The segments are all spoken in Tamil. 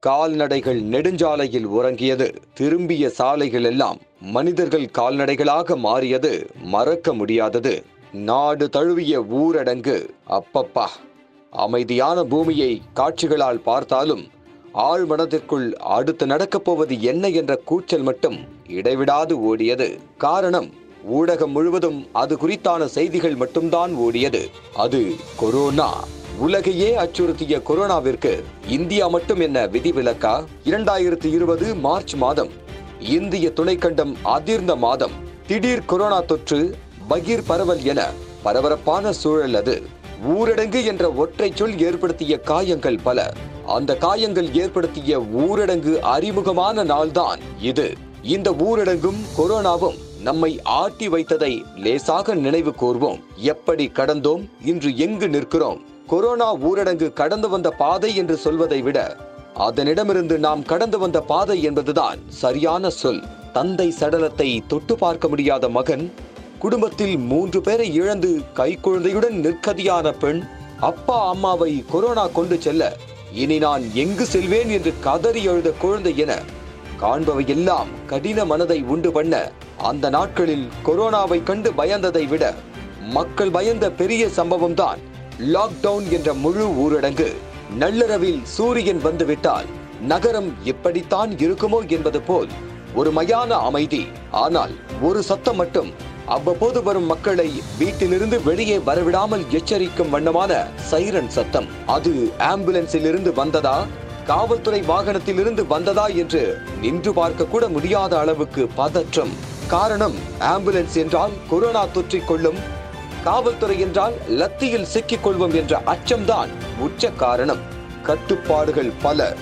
கால்நடைகள் நெடுஞ்சாலையில் உறங்கியது. திரும்பிய சாலைகள் எல்லாம் மனிதர்கள் கால்நடைகளாக மாறியது. மறக்க முடியாதது. நாடு தழுவிய ஊரடங்கு. அப்பப்பா. அமைதியான பூமியை காட்சிகளால் பார்த்தாலும் ஆழ்மனதிற்குள் அடுத்து நடக்கப் போவது என்ன என்ற கூச்சல் மட்டும் இடைவிடாது ஓடியது. காரணம் ஊடகம் முழுவதும் அது குறித்தான செய்திகள் மட்டும்தான் ஓடியது. அது கொரோனா. உலகையே அச்சுறுத்திய கொரோனாவிற்கு இந்தியா மட்டும் என்ன விதிவிலக்கா? இரண்டாயிரத்தி இருபது மார்ச் மாதம் இந்திய துணைக்கண்டம் அதிர்ந்த மாதம். திடீர் கொரோனா தொற்று பகீர் பரவல் என பரபரப்பான சூழல் அது. ஊரடங்கு என்ற ஒற்றை சொல் ஏற்படுத்திய காயங்கள் பல. அந்த காயங்கள் ஏற்படுத்திய ஊரடங்கு அறிமுகமான நாள்தான் இது. இந்த ஊரடங்கும் கொரோனாவும் நம்மை ஆட்டி வைத்ததை லேசாக நினைவு கூர்வோம். எப்படி கடந்தோம்? இன்று எங்கு நிற்கிறோம்? கொரோனா ஊரடங்கு கடந்து வந்த பாதை என்று சொல்வதை விட அதனிடமிருந்து நாம் கடந்து வந்த பாதை என்பதுதான் சரியான சொல். தந்தை சடலத்தை தொட்டு பார்க்க முடியாத மகன் குடும்பத்தில் மூன்று பேரை இழந்து கைக்குழந்தையுடன் நிற்கதியான பெண் அப்பா அம்மாவை கொரோனா கொண்டு செல்ல இனி நான் எங்கு செல்வேன் என்று கதறி எழுத குழந்தை என காண்பவையெல்லாம் கடின மனதை உண்டு பண்ண அந்த நாட்களில் கொரோனாவை கண்டு பயந்ததை விட மக்கள் பயந்த பெரிய சம்பவம்தான் லாக்டவுன் என்ற முழு ஊரடங்கு நள்ளிரவில் சூரியன் வந்துவிட்டால் நகரம் எப்படித்தான் இருக்குமோ என்பது போல் ஒரு மயான அமைதி. ஆனால் ஒரு சத்தம் மட்டும் அவ்வப்போது வரும் மக்களை வீட்டிலிருந்து வெளியே வரவிடாமல் எச்சரிக்கும் வண்ணமான சைரன் சத்தம். அது ஆம்புலன்ஸில் இருந்து வந்ததா? காவல்துறை வாகனத்தில் இருந்து வந்ததா என்று நின்று பார்க்க கூட முடியாத அளவுக்கு பதற்றம். காரணம் ஆம்புலன்ஸ் என்றால் கொரோனா தொற்றிக் கொள்ளும் காவல்துறை என்றால் லத்தியில் சிக்கிக் கொள்வோம் என்ற அச்சம்தான் உச்ச காரணம். கட்டுப்பாடுகள் பல.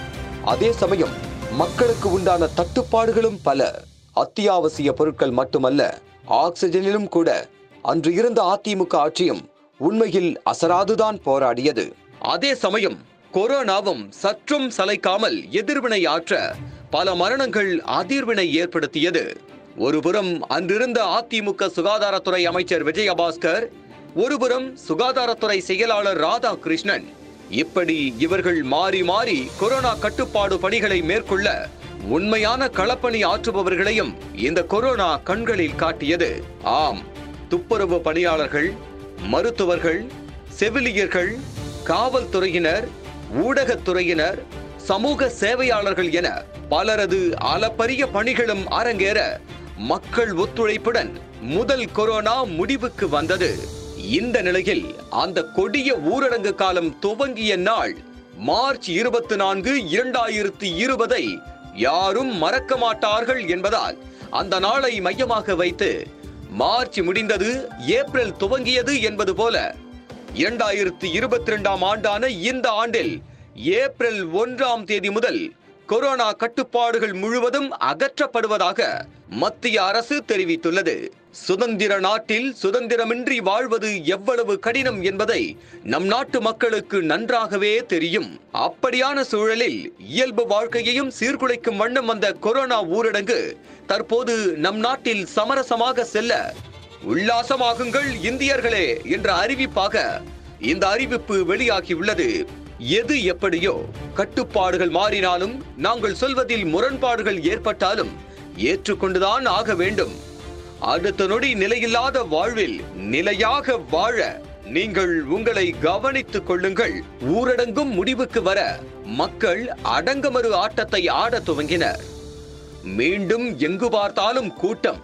அதே சமயம் மக்களுக்கு உண்டான தட்டுப்பாடுகளும் பல. அத்தியாவசிய பொருட்கள் மட்டுமல்ல ஆக்சிஜனிலும் கூட. அன்று இருந்த அதிமுக ஆட்சியும் உண்மையில் அசராதுதான் போராடியது. அதே சமயம் கொரோனாவும் சற்றும் சலைக்காமல் எதிர்வினை ஆற்ற பல மரணங்கள் அதிர்வினை ஏற்படுத்தியது. ஒருபுறம் அன்றிருந்த அதிமுக சுகாதாரத்துறை அமைச்சர் விஜயபாஸ்கர் ஒருபுறம் சுகாதாரத்துறை செயலாளர் ராதாகிருஷ்ணன். இப்படி இவர்கள் மாறி மாறி கொரோனா கட்டுப்பாடு பணிகளை மேற்கொள்ள உண்மையான களப்பணி ஆற்றுபவர்களையும் இந்த கொரோனா கண்களில் காட்டியது. ஆம் துப்புரவு பணியாளர்கள் மருத்துவர்கள் செவிலியர்கள் காவல்துறையினர் ஊடகத்துறையினர் சமூக சேவையாளர்கள் என பலரது அளப்பரிய பணிகளும் அரங்கேற மக்கள் ஒத்துழைப்புடன் முதல் கொரோனா முடிவுக்கு வந்தது. இந்த நிலையில் அந்த கொடிய ஊரடங்கு காலம் துவங்கிய நாள் மார்ச் இருபத்தி நான்கு இரண்டாயிரத்தி இருபதை யாரும் மறக்க மாட்டார்கள் என்பதால் அந்த நாளை மையமாக வைத்து மார்ச் முடிந்தது ஏப்ரல் துவங்கியது என்பது போல இரண்டாயிரத்தி இருபத்தி ரெண்டாம் ஆண்டான இந்த ஆண்டில் ஏப்ரல் ஒன்றாம் தேதி முதல் கொரோனா கட்டுப்பாடுகள் முழுவதும் அகற்றப்படுவதாக மத்திய அரசு தெரிவித்துள்ளது. சுதந்திர நாட்டில் சுதந்திரமின்றி வாழ்வது எவ்வளவு கடினம் என்பதை நம் நாட்டு மக்களுக்கு நன்றாகவே தெரியும். அப்படியான சூழலில் இயல்பு வாழ்க்கையையும் சீர்குலைக்கும் வண்ணம் வந்த கொரோனா ஊரடங்கு தற்போது நம் நாட்டில் சமரசமாக செல்ல உல்லாசமாகுங்கள் இந்தியர்களே என்ற அறிவிப்பாக இந்த அறிவிப்பு வெளியாகியுள்ளது. எது எப்படியோ கட்டுப்பாடுகள் மாறினாலும் நாங்கள் சொல்வதில் முரண்பாடுகள் ஏற்பட்டாலும் ஏற்றுக்கொண்டுதான் ஆக வேண்டும். அடுத்த நொடி நிலையில்லாத வாழ்வில் நிலையாக வாழ நீங்கள் உங்களை கவனித்துக் கொள்ளுங்கள். ஊரடங்கும் முடிவுக்கு வர மக்கள் அடங்கமறு ஆட்டத்தை ஆடத் துவங்கினர். மீண்டும் எங்கு பார்த்தாலும் கூட்டம்.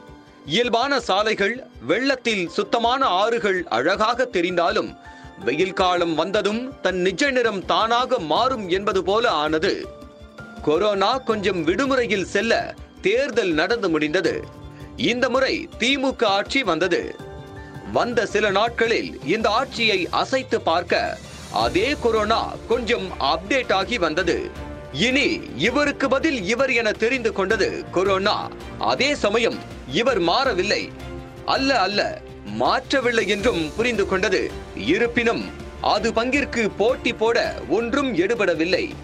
இயல்பான சாலைகள் வெள்ளத்தில் சுத்தமான ஆறுகள் அழகாக தெரிந்தாலும் வெயில் காலம் வந்ததும் தன் நிஜ நிறம் தானாக மாறும் என்பது போல ஆனது. கொரோனா கொஞ்சம் விடுமுறையில் செல்ல தேர்தல் நடந்து முடிந்தது. இந்த முறை திமுக ஆட்சி வந்தது. வந்த சில நாட்களில் இந்த ஆட்சியை அசைத்து பார்க்க அதே கொரோனா கொஞ்சம் அப்டேட் ஆகி வந்தது. இனி இவருக்கு பதில் இவர் என தெரிந்து கொண்டது கொரோனா. அதே சமயம் இவர் மாறவில்லை. அல்ல அல்ல மாற்றவில்லை என்றும் புரிந்து கொண்டது. இருப்பினும் அது பங்கிற்கு போட்டி போட ஒன்றும் எடுபடவில்லை.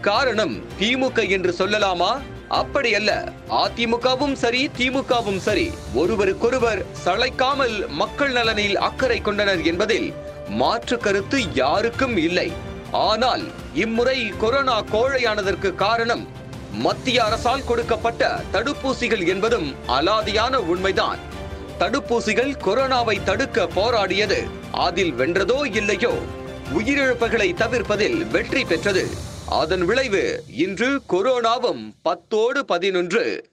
காரணம் திமுக என்று சொல்லலாமா? அப்படியல்ல. அதிமுகவும் சரி திமுகவும் சரி. ஒருவருக்கொருவர் சளைக்காமல் மக்கள் நலனில் அக்கறை கொண்டனர் என்பதில் மாற்று கருத்து யாருக்கும் இல்லை. ஆனால் இம்முறை கொரோனா கோழையானதற்கு காரணம் மத்திய அரசால் கொடுக்கப்பட்ட தடுப்பூசிகள் என்பதும் அலாதியான உண்மைதான். தடுப்பூசிகள் கொரோனாவை தடுக்க போராடியது. அதில் வென்றதோ இல்லையோ? உயிரிழப்புகளை தவிர்ப்பதில் வெற்றி பெற்றது. அதன் விளைவு இன்று கொரோனாவும் பத்தோடு பதினொன்று.